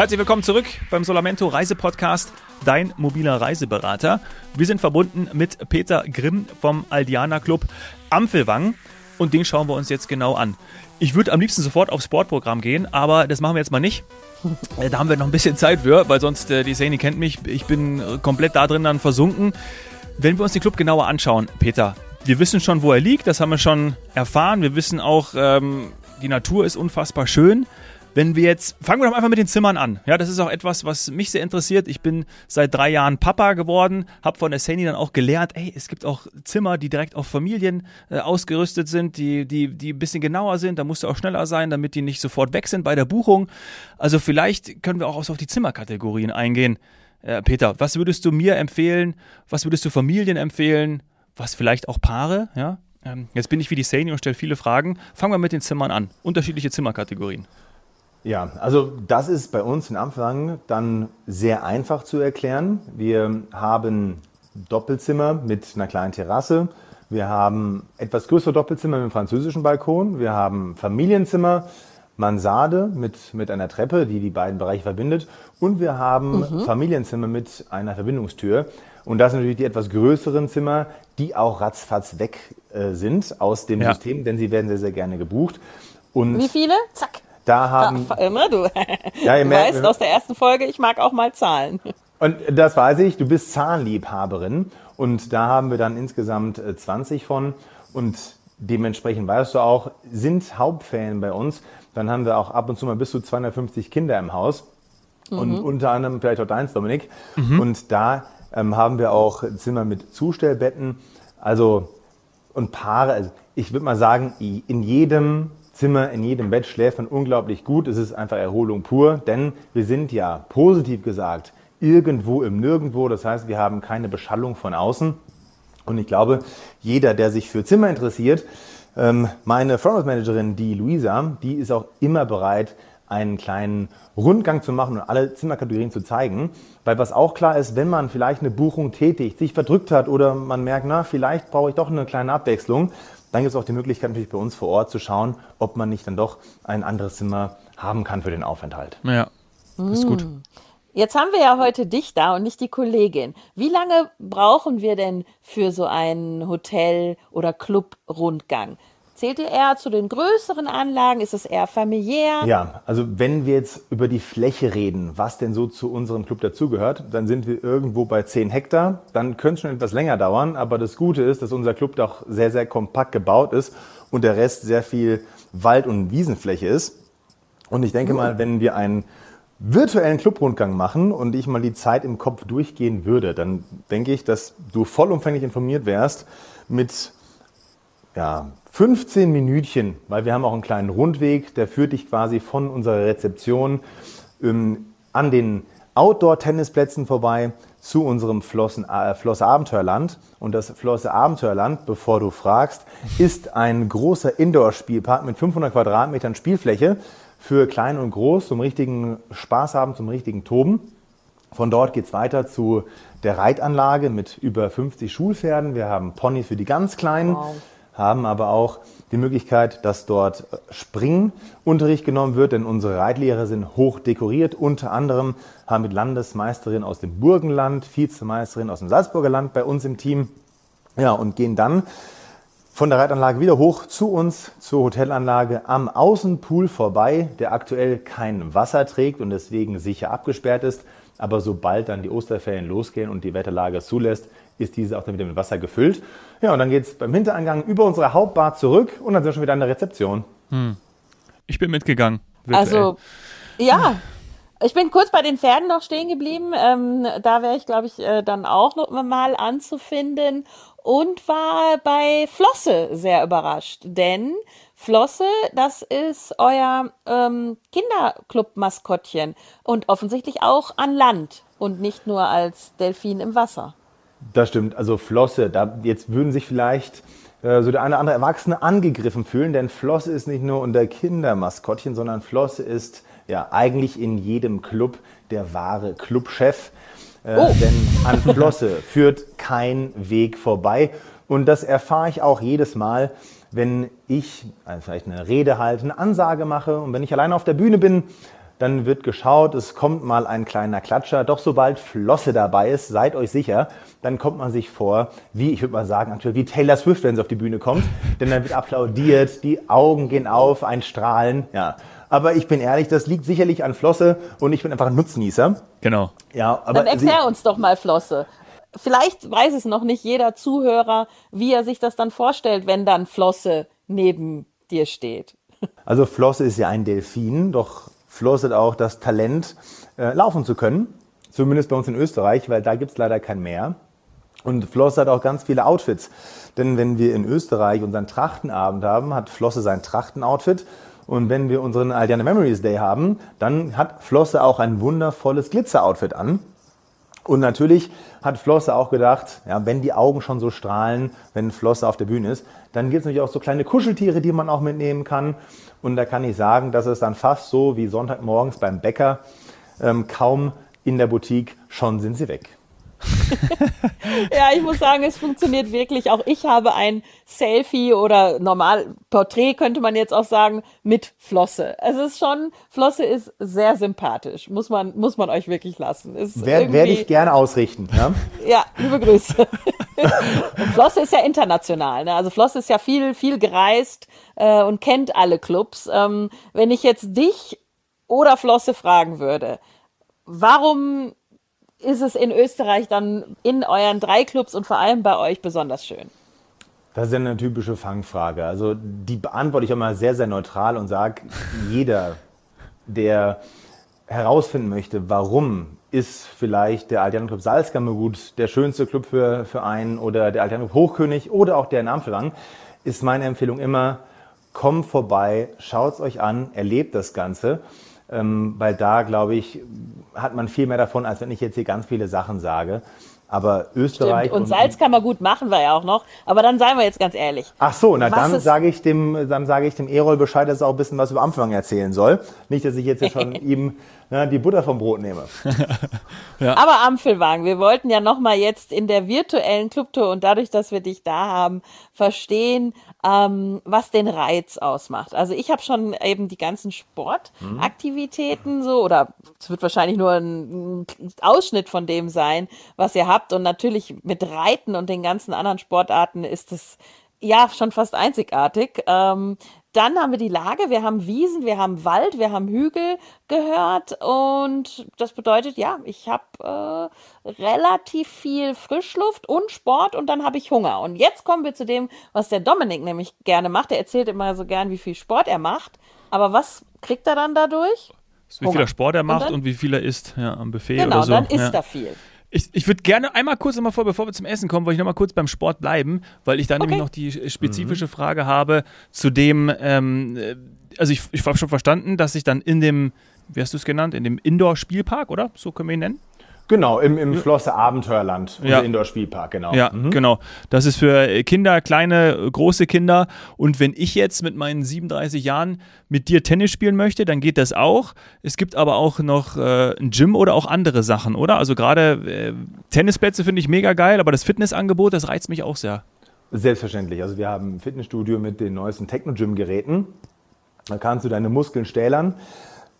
Herzlich willkommen zurück beim Solamento Reisepodcast, dein mobiler Reiseberater. Wir sind verbunden mit Peter Grimm vom Aldiana Club Ampelwang und den schauen wir uns jetzt genau an. Ich würde am liebsten sofort aufs Sportprogramm gehen, aber das machen wir jetzt mal nicht. Äh, da haben wir noch ein bisschen Zeit für, weil sonst, äh, die Sani kennt mich, ich bin äh, komplett da drin dann versunken. Wenn wir uns den Club genauer anschauen, Peter, wir wissen schon, wo er liegt, das haben wir schon erfahren. Wir wissen auch, ähm, die Natur ist unfassbar schön. Wenn wir jetzt, fangen wir doch einfach mit den Zimmern an. Ja, das ist auch etwas, was mich sehr interessiert. Ich bin seit drei Jahren Papa geworden, habe von der Sani dann auch gelernt, ey, es gibt auch Zimmer, die direkt auf Familien äh, ausgerüstet sind, die, die, die ein bisschen genauer sind. Da musst du auch schneller sein, damit die nicht sofort weg sind bei der Buchung. Also vielleicht können wir auch auf die Zimmerkategorien eingehen. Äh, Peter, was würdest du mir empfehlen? Was würdest du Familien empfehlen? Was vielleicht auch Paare? Ja, ähm, jetzt bin ich wie die Sani und stelle viele Fragen. Fangen wir mit den Zimmern an. Unterschiedliche Zimmerkategorien. Ja, also das ist bei uns in Amfang dann sehr einfach zu erklären. Wir haben Doppelzimmer mit einer kleinen Terrasse. Wir haben etwas größere Doppelzimmer mit einem französischen Balkon. Wir haben Familienzimmer, Mansarde mit, mit einer Treppe, die die beiden Bereiche verbindet. Und wir haben mhm. Familienzimmer mit einer Verbindungstür. Und das sind natürlich die etwas größeren Zimmer, die auch ratzfatz weg äh, sind aus dem ja. System, denn sie werden sehr, sehr gerne gebucht. Und Wie viele? Zack. Da haben. Ach, immer du. Ja, ihr du merkt, weißt aus der ersten Folge, ich mag auch mal Zahlen. Und das weiß ich, du bist Zahnliebhaberin. Und da haben wir dann insgesamt 20 äh, von. Und dementsprechend weißt du auch, sind Hauptfan bei uns. Dann haben wir auch ab und zu mal bis zu 250 Kinder im Haus. Mhm. Und unter anderem vielleicht auch deins, Dominik. Mhm. Und da ähm, haben wir auch Zimmer mit Zustellbetten. Also, und Paare, also ich würde mal sagen, in jedem Zimmer, in jedem Bett schläft man unglaublich gut. Es ist einfach Erholung pur, denn wir sind ja positiv gesagt irgendwo im Nirgendwo. Das heißt, wir haben keine Beschallung von außen. Und ich glaube, jeder, der sich für Zimmer interessiert, ähm, meine Front Managerin, die Luisa, die ist auch immer bereit, einen kleinen Rundgang zu machen und alle Zimmerkategorien zu zeigen. Weil was auch klar ist, wenn man vielleicht eine Buchung tätigt, sich verdrückt hat oder man merkt, na, vielleicht brauche ich doch eine kleine Abwechslung, dann gibt es auch die Möglichkeit natürlich bei uns vor Ort zu schauen, ob man nicht dann doch ein anderes Zimmer haben kann für den Aufenthalt. Ja, das ist gut. Mm. Jetzt haben wir ja heute dich da und nicht die Kollegin. Wie lange brauchen wir denn für so einen Hotel- oder Club-Rundgang? Zählt ihr eher zu den größeren Anlagen? Ist es eher familiär? Ja, also wenn wir jetzt über die Fläche reden, was denn so zu unserem Club dazugehört, dann sind wir irgendwo bei 10 Hektar. Dann könnte es schon etwas länger dauern, aber das Gute ist, dass unser Club doch sehr, sehr kompakt gebaut ist und der Rest sehr viel Wald- und Wiesenfläche ist. Und ich denke mal, wenn wir einen virtuellen Clubrundgang machen und ich mal die Zeit im Kopf durchgehen würde, dann denke ich, dass du vollumfänglich informiert wärst mit ja, 15 Minütchen, weil wir haben auch einen kleinen Rundweg, der führt dich quasi von unserer Rezeption ähm, an den Outdoor-Tennisplätzen vorbei zu unserem Flossen, äh, Flosse Abenteuerland. Und das Flosse Abenteuerland, bevor du fragst, ist ein großer Indoor-Spielpark mit 500 Quadratmetern Spielfläche für klein und groß, zum richtigen Spaß haben, zum richtigen Toben. Von dort geht es weiter zu der Reitanlage mit über 50 Schulpferden. Wir haben Ponys für die ganz Kleinen. Wow haben aber auch die Möglichkeit, dass dort Springunterricht genommen wird, denn unsere Reitlehrer sind hoch dekoriert. Unter anderem haben wir Landesmeisterin aus dem Burgenland, Vizemeisterin aus dem Salzburger Land bei uns im Team. Ja, und gehen dann von der Reitanlage wieder hoch zu uns zur Hotelanlage am Außenpool vorbei, der aktuell kein Wasser trägt und deswegen sicher abgesperrt ist. Aber sobald dann die Osterferien losgehen und die Wetterlage zulässt, ist diese auch dann wieder mit Wasser gefüllt. Ja, und dann geht es beim Hintereingang über unsere Hauptbar zurück und dann sind wir schon wieder an der Rezeption. Hm. Ich bin mitgegangen. Virtuell. Also, ja. Ich bin kurz bei den Pferden noch stehen geblieben. Ähm, da wäre ich, glaube ich, äh, dann auch noch mal anzufinden und war bei Flosse sehr überrascht, denn Flosse, das ist euer ähm, Kinderclub-Maskottchen und offensichtlich auch an Land und nicht nur als Delfin im Wasser. Das stimmt. Also Flosse, da jetzt würden sich vielleicht äh, so der eine oder andere Erwachsene angegriffen fühlen, denn Flosse ist nicht nur unter Kindermaskottchen, sondern Flosse ist ja eigentlich in jedem Club der wahre Clubchef. Äh, oh. Denn an Flosse führt kein Weg vorbei. Und das erfahre ich auch jedes Mal, wenn ich also vielleicht eine Rede halte, eine Ansage mache und wenn ich alleine auf der Bühne bin, dann wird geschaut, es kommt mal ein kleiner Klatscher. Doch sobald Flosse dabei ist, seid euch sicher, dann kommt man sich vor, wie, ich würde mal sagen, aktuell wie Taylor Swift, wenn sie auf die Bühne kommt. Denn dann wird applaudiert, die Augen gehen auf, ein Strahlen, ja. Aber ich bin ehrlich, das liegt sicherlich an Flosse und ich bin einfach ein Nutznießer. Genau. Ja, aber Dann erklär uns doch mal Flosse. Vielleicht weiß es noch nicht jeder Zuhörer, wie er sich das dann vorstellt, wenn dann Flosse neben dir steht. Also Flosse ist ja ein Delfin, doch Flosse hat auch das Talent, äh, laufen zu können. Zumindest bei uns in Österreich, weil da gibt es leider kein Meer. Und Flosse hat auch ganz viele Outfits. Denn wenn wir in Österreich unseren Trachtenabend haben, hat Flosse sein Trachtenoutfit. Und wenn wir unseren Aldiana Memories Day haben, dann hat Flosse auch ein wundervolles Glitzer-Outfit an. Und natürlich hat Flosse auch gedacht, ja, wenn die Augen schon so strahlen, wenn Flosse auf der Bühne ist, dann gibt es natürlich auch so kleine Kuscheltiere, die man auch mitnehmen kann. Und da kann ich sagen, dass es dann fast so wie Sonntagmorgens beim Bäcker, ähm, kaum in der Boutique, schon sind sie weg. ja, ich muss sagen, es funktioniert wirklich. Auch ich habe ein Selfie oder normal Porträt könnte man jetzt auch sagen mit Flosse. Es ist schon, Flosse ist sehr sympathisch. Muss man, muss man euch wirklich lassen. Wer, werde ich gerne ausrichten. Ja, ja liebe Grüße. Flosse ist ja international. Ne? Also Flosse ist ja viel, viel gereist äh, und kennt alle Clubs. Ähm, wenn ich jetzt dich oder Flosse fragen würde, warum ist es in Österreich dann in euren drei Clubs und vor allem bei euch besonders schön? Das ist ja eine typische Fangfrage. Also die beantworte ich immer sehr, sehr neutral und sage, jeder, der herausfinden möchte, warum ist vielleicht der Allianz Club Salzkammergut der schönste Club für, für einen oder der Allianz Club Hochkönig oder auch der in Amfelang, ist meine Empfehlung immer, kommt vorbei, schaut es euch an, erlebt das Ganze ähm, weil da, glaube ich, hat man viel mehr davon, als wenn ich jetzt hier ganz viele Sachen sage. Aber Österreich. Stimmt. Und, und Salz kann man gut machen wir ja auch noch. Aber dann seien wir jetzt ganz ehrlich. Ach so, na dann sage ich dem, dann sage ich dem Erol Bescheid, dass er auch ein bisschen was über Anfang erzählen soll. Nicht, dass ich jetzt hier schon ihm na, die Butter vom Brot nehme. ja. Aber Ampelwagen, wir wollten ja nochmal jetzt in der virtuellen Clubtour und dadurch, dass wir dich da haben, verstehen, ähm, was den Reiz ausmacht. Also ich habe schon eben die ganzen Sportaktivitäten so, oder es wird wahrscheinlich nur ein Ausschnitt von dem sein, was ihr habt. Und natürlich mit Reiten und den ganzen anderen Sportarten ist es ja schon fast einzigartig. Ähm, dann haben wir die Lage, wir haben Wiesen, wir haben Wald, wir haben Hügel gehört und das bedeutet, ja, ich habe äh, relativ viel Frischluft und Sport und dann habe ich Hunger. Und jetzt kommen wir zu dem, was der Dominik nämlich gerne macht. Er erzählt immer so gern, wie viel Sport er macht. Aber was kriegt er dann dadurch? Wie Hunger. viel er Sport er macht und, und, wie viel er isst ja, am Buffet genau, oder so. Genau, dann isst ja. er viel. Ich, ich würde gerne einmal kurz nochmal vor, bevor wir zum Essen kommen, wollte ich nochmal kurz beim Sport bleiben, weil ich da okay. nämlich noch die spezifische mhm. Frage habe zu dem, ähm, äh, also ich, ich habe schon verstanden, dass ich dann in dem, wie hast du es genannt, in dem Indoor-Spielpark, oder? So können wir ihn nennen? Genau, im, im Flosse Abenteuerland, unser ja. Indoor-Spielpark, genau. Ja, mhm. genau. Das ist für Kinder, kleine, große Kinder. Und wenn ich jetzt mit meinen 37 Jahren mit dir Tennis spielen möchte, dann geht das auch. Es gibt aber auch noch äh, ein Gym oder auch andere Sachen, oder? Also gerade äh, Tennisplätze finde ich mega geil, aber das Fitnessangebot, das reizt mich auch sehr. Selbstverständlich. Also wir haben ein Fitnessstudio mit den neuesten Techno-Gym-Geräten. Da kannst du deine Muskeln stählern.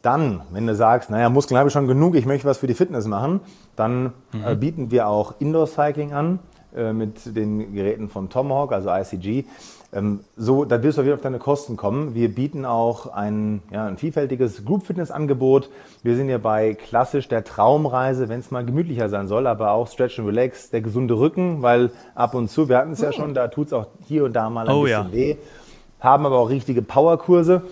Dann, wenn du sagst, naja, Muskeln habe ich schon genug, ich möchte was für die Fitness machen, dann mhm. äh, bieten wir auch Indoor-Cycling an äh, mit den Geräten von Tomahawk, also ICG. Ähm, so, da wirst du wieder auf deine Kosten kommen. Wir bieten auch ein, ja, ein vielfältiges Group-Fitness-Angebot. Wir sind ja bei klassisch der Traumreise, wenn es mal gemütlicher sein soll, aber auch Stretch and Relax, der gesunde Rücken, weil ab und zu, wir hatten es ja schon, da tut es auch hier und da mal ein oh, bisschen ja. weh. Haben aber auch richtige Powerkurse.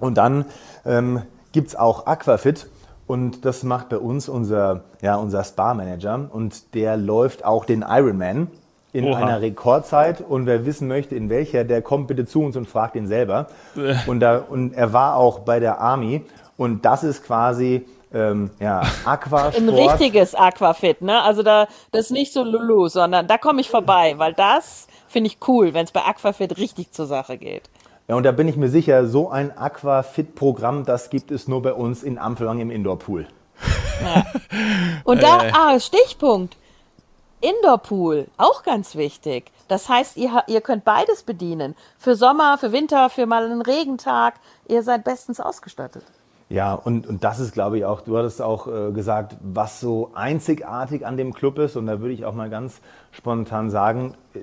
Und dann ähm, gibt es auch Aquafit und das macht bei uns unser, ja, unser Spa-Manager und der läuft auch den Ironman in Oha. einer Rekordzeit und wer wissen möchte, in welcher, der kommt bitte zu uns und fragt ihn selber. Äh. und, da, und er war auch bei der Army und das ist quasi ähm, ja, Aquasport. Ein richtiges Aquafit, ne? Also da, das ist nicht so Lulu, sondern da komme ich vorbei, weil das finde ich cool, wenn es bei Aquafit richtig zur Sache geht. Ja, und da bin ich mir sicher, so ein Aquafit-Programm, das gibt es nur bei uns in Ampelwang im Indoor-Pool. Ja. Und da, äh. ah, Stichpunkt. Indoor-Pool, auch ganz wichtig. Das heißt, ihr, ihr könnt beides bedienen. Für Sommer, für Winter, für mal einen Regentag. Ihr seid bestens ausgestattet. Ja, und, und das ist, glaube ich, auch, du hattest auch äh, gesagt, was so einzigartig an dem Club ist. Und da würde ich auch mal ganz spontan sagen, äh,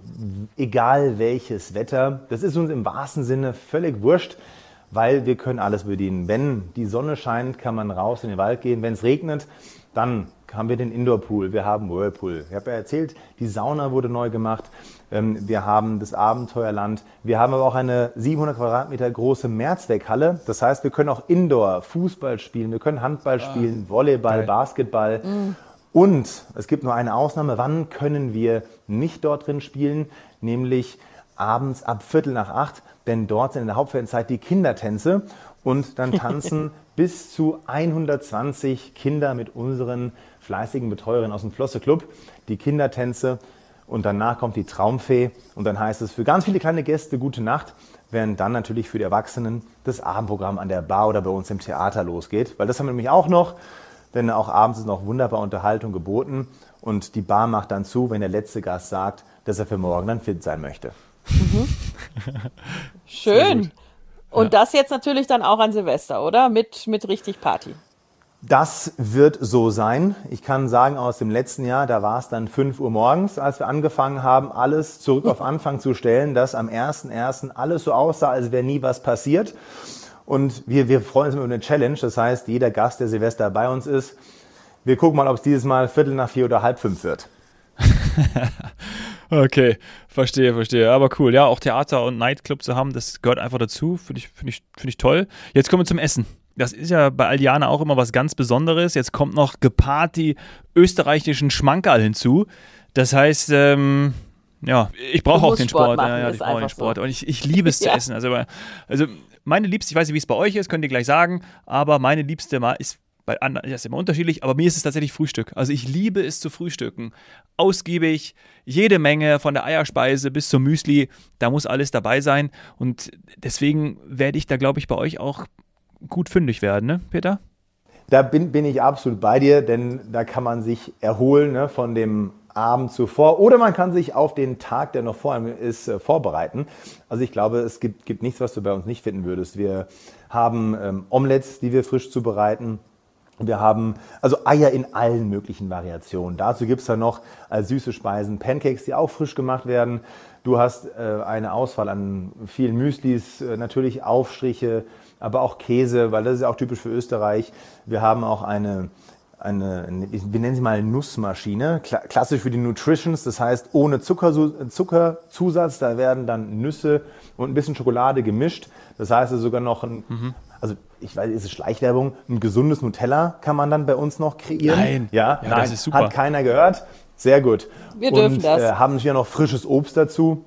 egal welches Wetter, das ist uns im wahrsten Sinne völlig wurscht, weil wir können alles bedienen. Wenn die Sonne scheint, kann man raus in den Wald gehen. Wenn es regnet, dann haben wir den Indoor-Pool, wir haben Whirlpool. Ich habe ja erzählt, die Sauna wurde neu gemacht. Ähm, wir haben das Abenteuerland. Wir haben aber auch eine 700 Quadratmeter große Mehrzweckhalle. Das heißt, wir können auch Indoor Fußball spielen, wir können Handball ah, spielen, Volleyball, geil. Basketball. Mhm. Und es gibt nur eine Ausnahme. Wann können wir nicht dort drin spielen? Nämlich abends ab Viertel nach acht, denn dort sind in der Hauptferienzeit die Kindertänze und dann tanzen bis zu 120 Kinder mit unseren fleißigen Betreuerinnen aus dem Flosse Club. Die Kindertänze und danach kommt die Traumfee und dann heißt es für ganz viele kleine Gäste gute Nacht, während dann natürlich für die Erwachsenen das Abendprogramm an der Bar oder bei uns im Theater losgeht, weil das haben wir nämlich auch noch, denn auch abends ist noch wunderbar Unterhaltung geboten und die Bar macht dann zu, wenn der letzte Gast sagt, dass er für morgen dann fit sein möchte. Mhm. Schön. Und ja. das jetzt natürlich dann auch an Silvester, oder? Mit, mit richtig Party. Das wird so sein. Ich kann sagen, aus dem letzten Jahr, da war es dann 5 Uhr morgens, als wir angefangen haben, alles zurück auf Anfang zu stellen, dass am 1.1. alles so aussah, als wäre nie was passiert. Und wir, wir freuen uns über eine Challenge. Das heißt, jeder Gast, der Silvester bei uns ist, wir gucken mal, ob es dieses Mal Viertel nach vier oder halb fünf wird. okay, verstehe, verstehe. Aber cool. Ja, auch Theater und Nightclub zu haben, das gehört einfach dazu. Finde ich, find ich, find ich toll. Jetzt kommen wir zum Essen das ist ja bei Aldiana auch immer was ganz Besonderes. Jetzt kommt noch gepaart die österreichischen Schmankerl hinzu. Das heißt, ähm, ja, ich brauche auch den Sport. Sport ja, ja, ich brauche den Sport. So. Und ich, ich liebe es zu ja. essen. Also, also meine Liebste, ich weiß nicht, wie es bei euch ist, könnt ihr gleich sagen, aber meine Liebste ist bei anderen ist immer unterschiedlich, aber mir ist es tatsächlich Frühstück. Also ich liebe es zu frühstücken. Ausgiebig, jede Menge von der Eierspeise bis zum Müsli, da muss alles dabei sein. Und deswegen werde ich da, glaube ich, bei euch auch gut fündig werden, ne, Peter? Da bin, bin ich absolut bei dir, denn da kann man sich erholen ne, von dem Abend zuvor oder man kann sich auf den Tag, der noch vor einem ist, äh, vorbereiten. Also ich glaube, es gibt, gibt nichts, was du bei uns nicht finden würdest. Wir haben ähm, Omelettes, die wir frisch zubereiten. Wir haben also Eier in allen möglichen Variationen. Dazu gibt es dann noch als süße Speisen Pancakes, die auch frisch gemacht werden. Du hast äh, eine Auswahl an vielen Müslis, äh, natürlich Aufstriche, aber auch Käse, weil das ist auch typisch für Österreich. Wir haben auch eine, eine wir nennen sie mal Nussmaschine, klassisch für die Nutritions, das heißt ohne Zuckerzusatz, da werden dann Nüsse und ein bisschen Schokolade gemischt. Das heißt es sogar noch ein, mhm. also ich weiß, ist es Schleichwerbung, ein gesundes Nutella kann man dann bei uns noch kreieren. Nein, ja, ja nein, das ist super. Hat keiner gehört. Sehr gut. Wir dürfen und, das. Äh, haben hier noch frisches Obst dazu.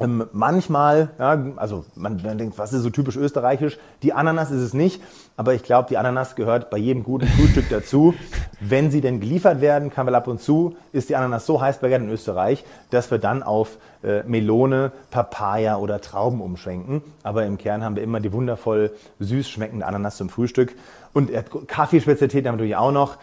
Ähm, manchmal, ja, also man, man, denkt, was ist so typisch österreichisch? Die Ananas ist es nicht, aber ich glaube, die Ananas gehört bei jedem guten Frühstück dazu. Wenn sie denn geliefert werden kann, weil ab und zu ist die Ananas so heiß bei in Österreich, dass wir dann auf äh, Melone, Papaya oder Trauben umschwenken. Aber im Kern haben wir immer die wundervoll süß schmeckende Ananas zum Frühstück. Und Kaffeespezialität haben wir natürlich auch noch.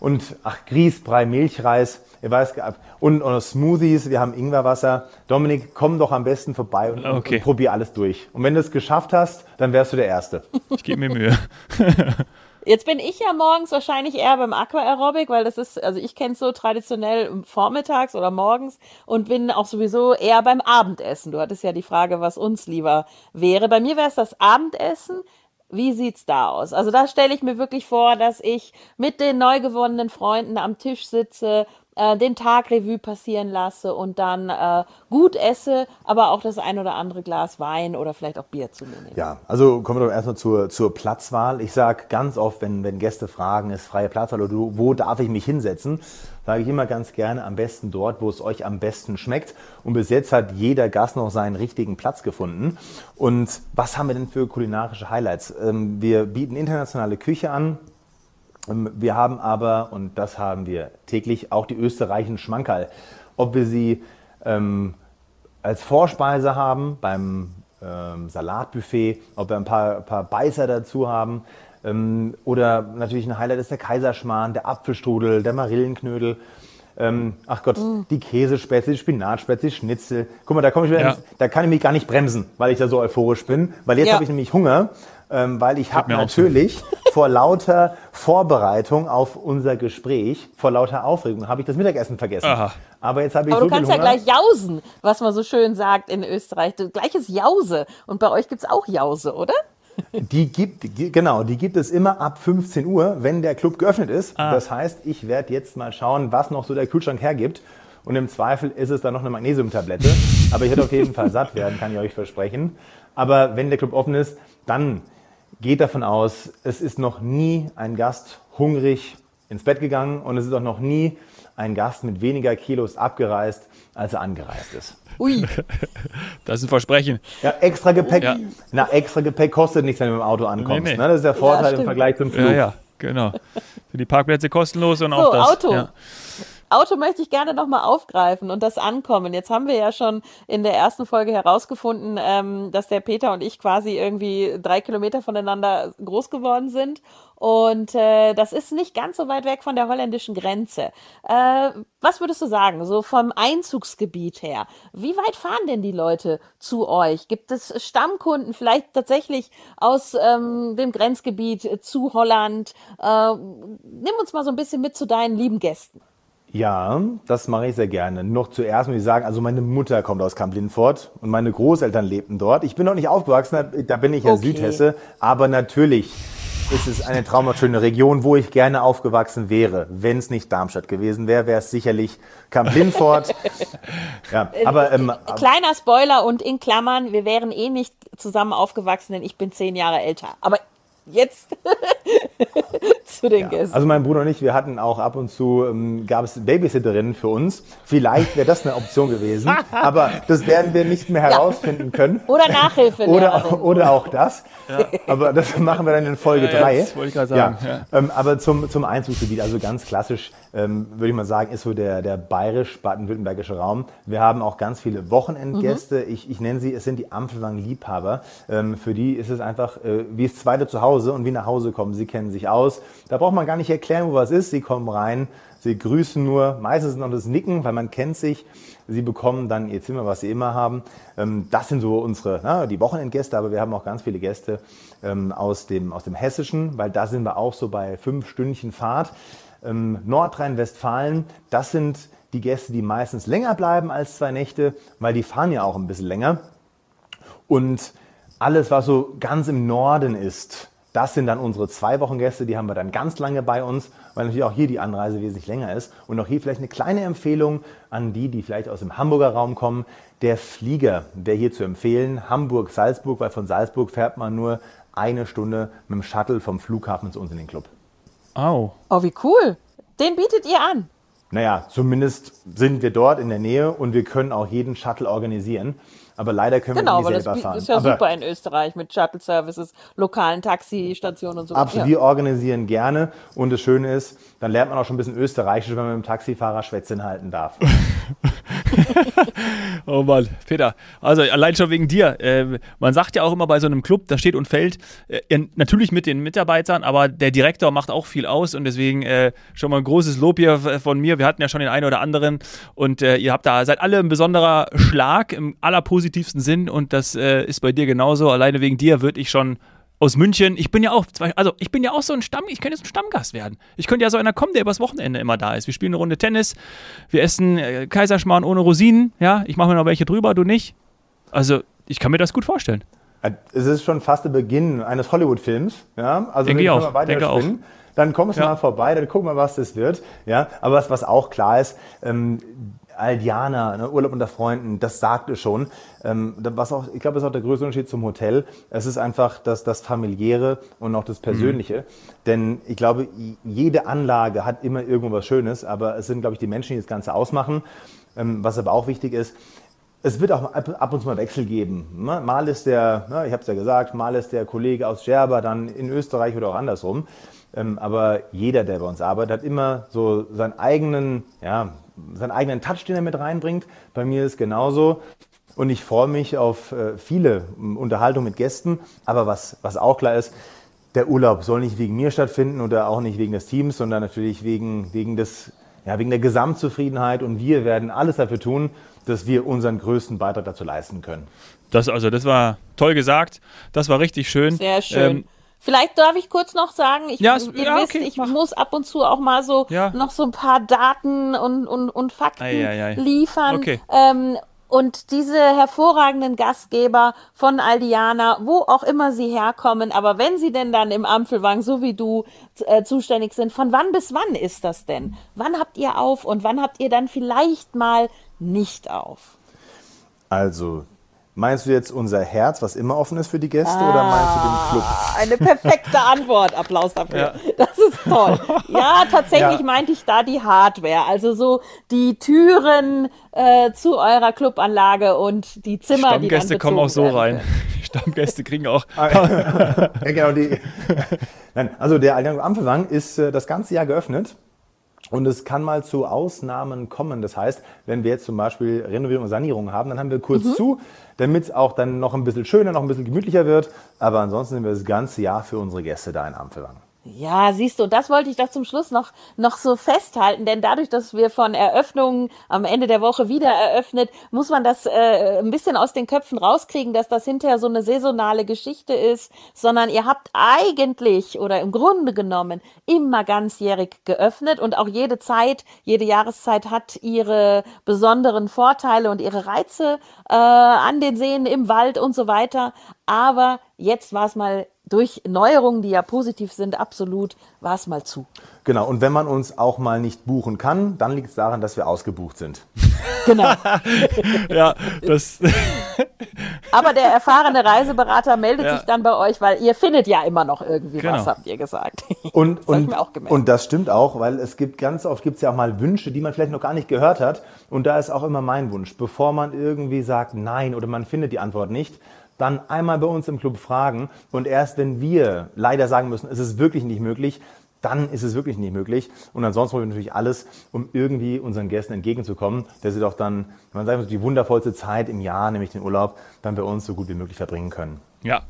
Und ach, Grießbrei, Milchreis Ihr weiß, und, und Smoothies, wir haben Ingwerwasser. Dominik, komm doch am besten vorbei und, okay. und probier alles durch. Und wenn du es geschafft hast, dann wärst du der Erste. Ich gebe mir Mühe. Jetzt bin ich ja morgens wahrscheinlich eher beim Aquaerobic, weil das ist, also ich kenne es so traditionell vormittags oder morgens und bin auch sowieso eher beim Abendessen. Du hattest ja die Frage, was uns lieber wäre. Bei mir wäre es das Abendessen. Wie sieht's da aus? Also da stelle ich mir wirklich vor, dass ich mit den neu gewonnenen Freunden am Tisch sitze äh, den Tag Revue passieren lasse und dann äh, gut esse, aber auch das ein oder andere Glas Wein oder vielleicht auch Bier zu mir nehme. Ja, also kommen wir doch erstmal zur, zur Platzwahl. Ich sage ganz oft, wenn, wenn Gäste fragen, ist freie Platzwahl oder wo darf ich mich hinsetzen, sage ich immer ganz gerne am besten dort, wo es euch am besten schmeckt. Und bis jetzt hat jeder Gast noch seinen richtigen Platz gefunden. Und was haben wir denn für kulinarische Highlights? Ähm, wir bieten internationale Küche an. Ähm, wir haben aber, und das haben wir täglich, auch die österreichischen Schmankerl. Ob wir sie ähm, als Vorspeise haben beim ähm, Salatbuffet, ob wir ein paar, paar Beißer dazu haben. Ähm, oder natürlich ein Highlight ist der Kaiserschmarrn, der Apfelstrudel, der Marillenknödel. Ähm, ach Gott, mm. die Käsespätzle, die Spinatspätzle, Schnitzel. Guck mal, da, ich ja. ins, da kann ich mich gar nicht bremsen, weil ich da so euphorisch bin. Weil jetzt ja. habe ich nämlich Hunger ähm, weil ich habe natürlich vor lauter Vorbereitung auf unser Gespräch, vor lauter Aufregung, habe ich das Mittagessen vergessen. Aha. Aber jetzt habe ich Aber so du kannst ja gleich jausen, was man so schön sagt in Österreich. Gleiches Jause. Und bei euch gibt es auch Jause, oder? Die gibt, genau, die gibt es immer ab 15 Uhr, wenn der Club geöffnet ist. Ah. Das heißt, ich werde jetzt mal schauen, was noch so der Kühlschrank hergibt. Und im Zweifel ist es dann noch eine Magnesiumtablette. Aber ich werde auf jeden Fall satt werden, kann ich euch versprechen. Aber wenn der Club offen ist, dann geht davon aus, es ist noch nie ein Gast hungrig ins Bett gegangen und es ist auch noch nie ein Gast mit weniger Kilos abgereist, als er angereist ist. Ui. Das ist ein Versprechen. Ja, extra Gepäck. Ja. Na, extra Gepäck kostet nichts, wenn du mit dem Auto ankommst. Nee, nee. Ne? Das ist der Vorteil ja, im Vergleich zum Flug. Ja, ja, genau. Die Parkplätze kostenlos und so, auch das. Auto. Ja. Auto möchte ich gerne nochmal aufgreifen und das Ankommen. Jetzt haben wir ja schon in der ersten Folge herausgefunden, ähm, dass der Peter und ich quasi irgendwie drei Kilometer voneinander groß geworden sind. Und äh, das ist nicht ganz so weit weg von der holländischen Grenze. Äh, was würdest du sagen, so vom Einzugsgebiet her? Wie weit fahren denn die Leute zu euch? Gibt es Stammkunden vielleicht tatsächlich aus ähm, dem Grenzgebiet zu Holland? Äh, nimm uns mal so ein bisschen mit zu deinen lieben Gästen. Ja, das mache ich sehr gerne. Noch zuerst muss ich sagen, also meine Mutter kommt aus Kamp Lindfort und meine Großeltern lebten dort. Ich bin noch nicht aufgewachsen, da bin ich ja okay. Südhesse, aber natürlich ist es eine traumhaft Region, wo ich gerne aufgewachsen wäre. Wenn es nicht Darmstadt gewesen wäre, wäre es sicherlich Kamp Lindfort. ja, aber, ähm, Kleiner Spoiler und in Klammern, wir wären eh nicht zusammen aufgewachsen, denn ich bin zehn Jahre älter. Aber jetzt zu den ja. Gästen. Also mein Bruder und ich, wir hatten auch ab und zu, ähm, gab es Babysitterinnen für uns. Vielleicht wäre das eine Option gewesen, aber das werden wir nicht mehr herausfinden ja. können. Oder Nachhilfe. oder, oder auch das. Ja. Aber das machen wir dann in Folge 3. Ja, das wollte ich gerade sagen. Ähm, aber zum, zum Einzugsgebiet, also ganz klassisch, ähm, würde ich mal sagen, ist so der, der bayerisch-baden-württembergische Raum. Wir haben auch ganz viele Wochenendgäste. Mhm. Ich, ich nenne sie, es sind die Ampelwang-Liebhaber. Ähm, für die ist es einfach äh, wie das zweite Zuhause und wie nach Hause kommen. Sie kennen sich aus. Da braucht man gar nicht erklären, wo was ist. Sie kommen rein, sie grüßen nur. Meistens noch das Nicken, weil man kennt sich. Sie bekommen dann ihr Zimmer, was sie immer haben. Ähm, das sind so unsere, na, die Wochenendgäste, aber wir haben auch ganz viele Gäste ähm, aus, dem, aus dem Hessischen, weil da sind wir auch so bei fünf Stündchen Fahrt. Ähm, Nordrhein-Westfalen, das sind die Gäste, die meistens länger bleiben als zwei Nächte, weil die fahren ja auch ein bisschen länger. Und alles, was so ganz im Norden ist, das sind dann unsere zwei Wochen Gäste, die haben wir dann ganz lange bei uns, weil natürlich auch hier die Anreise wesentlich länger ist. Und auch hier vielleicht eine kleine Empfehlung an die, die vielleicht aus dem Hamburger Raum kommen. Der Flieger wäre hier zu empfehlen, Hamburg-Salzburg, weil von Salzburg fährt man nur eine Stunde mit dem Shuttle vom Flughafen zu uns in den Club. Oh. Oh, wie cool. Den bietet ihr an. Naja, zumindest sind wir dort in der Nähe und wir können auch jeden Shuttle organisieren. Aber leider können genau, wir nicht selber fahren. Genau, das ist ja aber super in Österreich mit Shuttle-Services, lokalen Taxistationen und so. Absolut, ja. wir organisieren gerne. Und das Schöne ist, dann lernt man auch schon ein bisschen Österreichisch, wenn man mit dem Taxifahrer Schwätzchen halten darf. oh Mann, Peter, also allein schon wegen dir. Äh, man sagt ja auch immer bei so einem Club, da steht und fällt, äh, natürlich mit den Mitarbeitern, aber der Direktor macht auch viel aus und deswegen äh, schon mal ein großes Lob hier von mir. Wir hatten ja schon den einen oder anderen und äh, ihr habt da, seid alle ein besonderer Schlag im allerpositivsten positivsten Sinn und das äh, ist bei dir genauso. Alleine wegen dir würde ich schon aus München, ich bin ja auch, also ich bin ja auch so ein Stamm, ich könnte jetzt ein Stammgast werden. Ich könnte ja so einer kommen, der übers Wochenende immer da ist. Wir spielen eine Runde Tennis, wir essen äh, Kaiserschmarrn ohne Rosinen, ja, ich mache mir noch welche drüber, du nicht. Also ich kann mir das gut vorstellen. Es ist schon fast der Beginn eines Hollywood-Films, ja. Also denke ich auch, denke auch. Dann kommst du ja. mal vorbei, dann gucken wir, was das wird, ja. Aber was, was auch klar ist, ähm, Aldiana, ne, Urlaub unter Freunden, das sagt es schon. Ähm, was auch, ich glaube, das ist auch der größte Unterschied zum Hotel. Es ist einfach das, das familiäre und auch das Persönliche. Mhm. Denn ich glaube, jede Anlage hat immer irgendwo was Schönes, aber es sind, glaube ich, die Menschen, die das Ganze ausmachen. Ähm, was aber auch wichtig ist, es wird auch ab und zu mal Wechsel geben. Ne? Mal ist der, ich habe es ja gesagt, mal ist der Kollege aus Scherber dann in Österreich oder auch andersrum. Ähm, aber jeder, der bei uns arbeitet, hat immer so seinen eigenen, ja, seinen eigenen Touch, den er mit reinbringt. Bei mir ist genauso. Und ich freue mich auf äh, viele Unterhaltungen mit Gästen. Aber was, was auch klar ist, der Urlaub soll nicht wegen mir stattfinden oder auch nicht wegen des Teams, sondern natürlich wegen, wegen des, ja, ja, wegen der Gesamtzufriedenheit und wir werden alles dafür tun, dass wir unseren größten Beitrag dazu leisten können. Das, also, das war toll gesagt. Das war richtig schön. Sehr schön. Ähm, Vielleicht darf ich kurz noch sagen, ich, ja, ihr ja, wisst, okay, ich muss ab und zu auch mal so Ja. noch so ein paar Daten und, und, und Fakten Ei, ei, ei. liefern. Okay. Ähm, und diese hervorragenden Gastgeber von Aldiana, wo auch immer sie herkommen, aber wenn sie denn dann im Ampelwang, so wie du, äh, zuständig sind, von wann bis wann ist das denn? Wann habt ihr auf und wann habt ihr dann vielleicht mal nicht auf? Also, meinst du jetzt unser Herz, was immer offen ist für die Gäste, oder meinst du den Club? Ah, Eine perfekte Antwort. Applaus dafür. Ja. Das ist toll. Ja, tatsächlich Ja. meinte ich da die Hardware. Also so die Türen äh, zu eurer Clubanlage und die Zimmer, die dann Stammgäste kommen auch so rein. Die Stammgäste kriegen auch. Ja, genau, die. Nein, also der Allianz Ampelwang ist äh, das ganze Jahr geöffnet. Und es kann mal zu Ausnahmen kommen. Das heißt, wenn wir jetzt zum Beispiel Renovierung und Sanierung haben, dann haben wir kurz zu, damit es auch dann noch ein bisschen schöner, noch ein bisschen gemütlicher wird. Aber ansonsten sind wir das ganze Jahr für unsere Gäste da in Ampelwang. Ja, siehst du, das wollte ich doch zum Schluss noch, noch so festhalten, denn dadurch, dass wir von Eröffnungen am Ende der Woche wieder eröffnet, muss man das äh, ein bisschen aus den Köpfen rauskriegen, dass das hinterher so eine saisonale Geschichte ist, sondern ihr habt eigentlich oder im Grunde genommen immer ganzjährig geöffnet und auch jede Zeit, jede Jahreszeit hat ihre besonderen Vorteile und ihre Reize äh, an den Seen, im Wald und so weiter. Aber jetzt war es mal durch Neuerungen, die ja positiv sind, absolut, war es mal zu. Genau, und wenn man uns auch mal nicht buchen kann, dann liegt es daran, dass wir ausgebucht sind. Genau. Ja, das. Aber der erfahrene Reiseberater meldet Ja. sich dann bei euch, weil ihr findet ja immer noch irgendwie Genau. was, habt ihr gesagt. Und, Das und, mir auch gemerkt. und das stimmt auch, weil es gibt ganz oft gibt es ja auch mal Wünsche, die man vielleicht noch gar nicht gehört hat. Und da ist auch immer mein Wunsch, bevor man irgendwie sagt Nein oder man findet die Antwort nicht, dann einmal bei uns im Club fragen. Und erst wenn wir leider sagen müssen, es ist wirklich nicht möglich, dann ist es wirklich nicht möglich. Und ansonsten wollen wir natürlich alles, um irgendwie unseren Gästen entgegenzukommen, dass sie doch dann, wenn man muss, die wundervollste Zeit im Jahr, nämlich den Urlaub, dann bei uns so gut wie möglich verbringen können. Ja.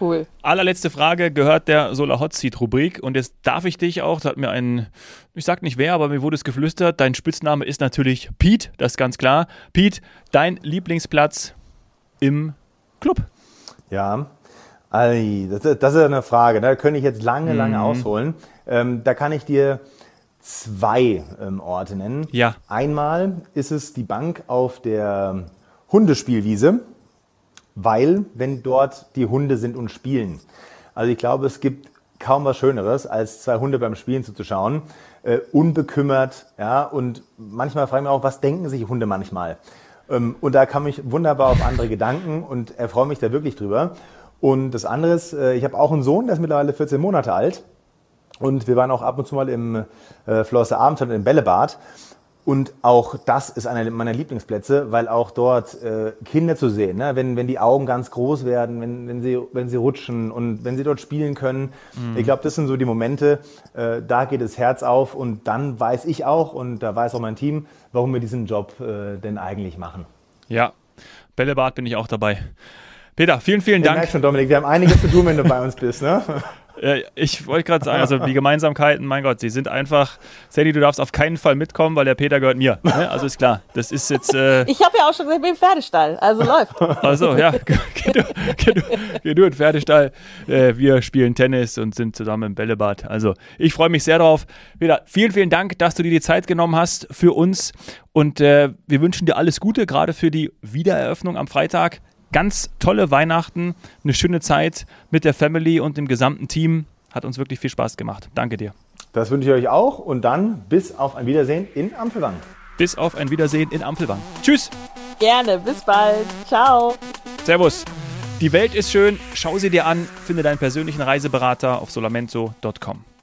Cool. Allerletzte Frage gehört der Solar Hot Seat Rubrik und jetzt darf ich dich auch, da hat mir ein, ich sag nicht wer, aber mir wurde es geflüstert, dein Spitzname ist natürlich Pete, das ist ganz klar. Pete, dein Lieblingsplatz im Club. Ja, das, ist- das ist eine Frage. ne? Da könnte ich jetzt lange, lange ausholen. Ähm, da kann ich dir zwei ähm, Orte nennen. Ja. Einmal ist es die Bank auf der Hundespielwiese, weil, wenn dort die Hunde sind und spielen. Also ich glaube, es gibt kaum was Schöneres, als zwei Hunde beim Spielen zuzuschauen. Äh, unbekümmert, ja, und manchmal frage ich mich auch, was denken sich Hunde manchmal? Ähm, und da kam ich wunderbar auf andere Gedanken und erfreue mich da wirklich drüber. Und das andere ist, äh, ich habe auch einen Sohn, der ist mittlerweile 14 Monate alt. Und wir waren auch ab und zu mal im äh, Flosser Abendland im Bällebad. Und auch das ist einer meiner Lieblingsplätze, weil auch dort äh, Kinder zu sehen, ne? wenn, wenn die Augen ganz groß werden, wenn, wenn, sie, wenn sie rutschen und wenn sie dort spielen können. Ich glaube, das sind so die Momente, äh, da geht das Herz auf und dann weiß ich auch und da weiß auch mein Team, warum wir diesen Job äh, denn eigentlich machen. Ja, Bällebad bin ich auch dabei. Peter, vielen, vielen Du Dank. merkst schon, Dominik, wir haben einiges zu tun, wenn du bei uns bist. Ne? Äh, ich wollte gerade sagen, also die Gemeinsamkeiten, mein Gott, sie sind einfach. Sandy, du darfst auf keinen Fall mitkommen, weil der Peter gehört mir. Ne? Also ist klar, das ist jetzt. Äh, Ich habe ja auch schon gesagt, ich bin im Pferdestall, also läuft. also ja, geh du, geh du, geh du in den Pferdestall. Äh, wir spielen Tennis und sind zusammen im Bällebad. Also ich freue mich sehr drauf. Peter, vielen, vielen Dank, dass du dir die Zeit genommen hast für uns. Und äh, wir wünschen dir alles Gute, gerade für die Wiedereröffnung am Freitag. Ganz tolle Weihnachten, eine schöne Zeit mit der Family und dem gesamten Team. Hat uns wirklich viel Spaß gemacht. Danke dir. Das wünsche ich euch auch und dann bis auf ein Wiedersehen in Ampelwang. Bis auf ein Wiedersehen in Ampelwang. Tschüss. Gerne, bis bald. Ciao. Servus. Die Welt ist schön. Schau sie dir an. Finde deinen persönlichen Reiseberater auf solamento.com.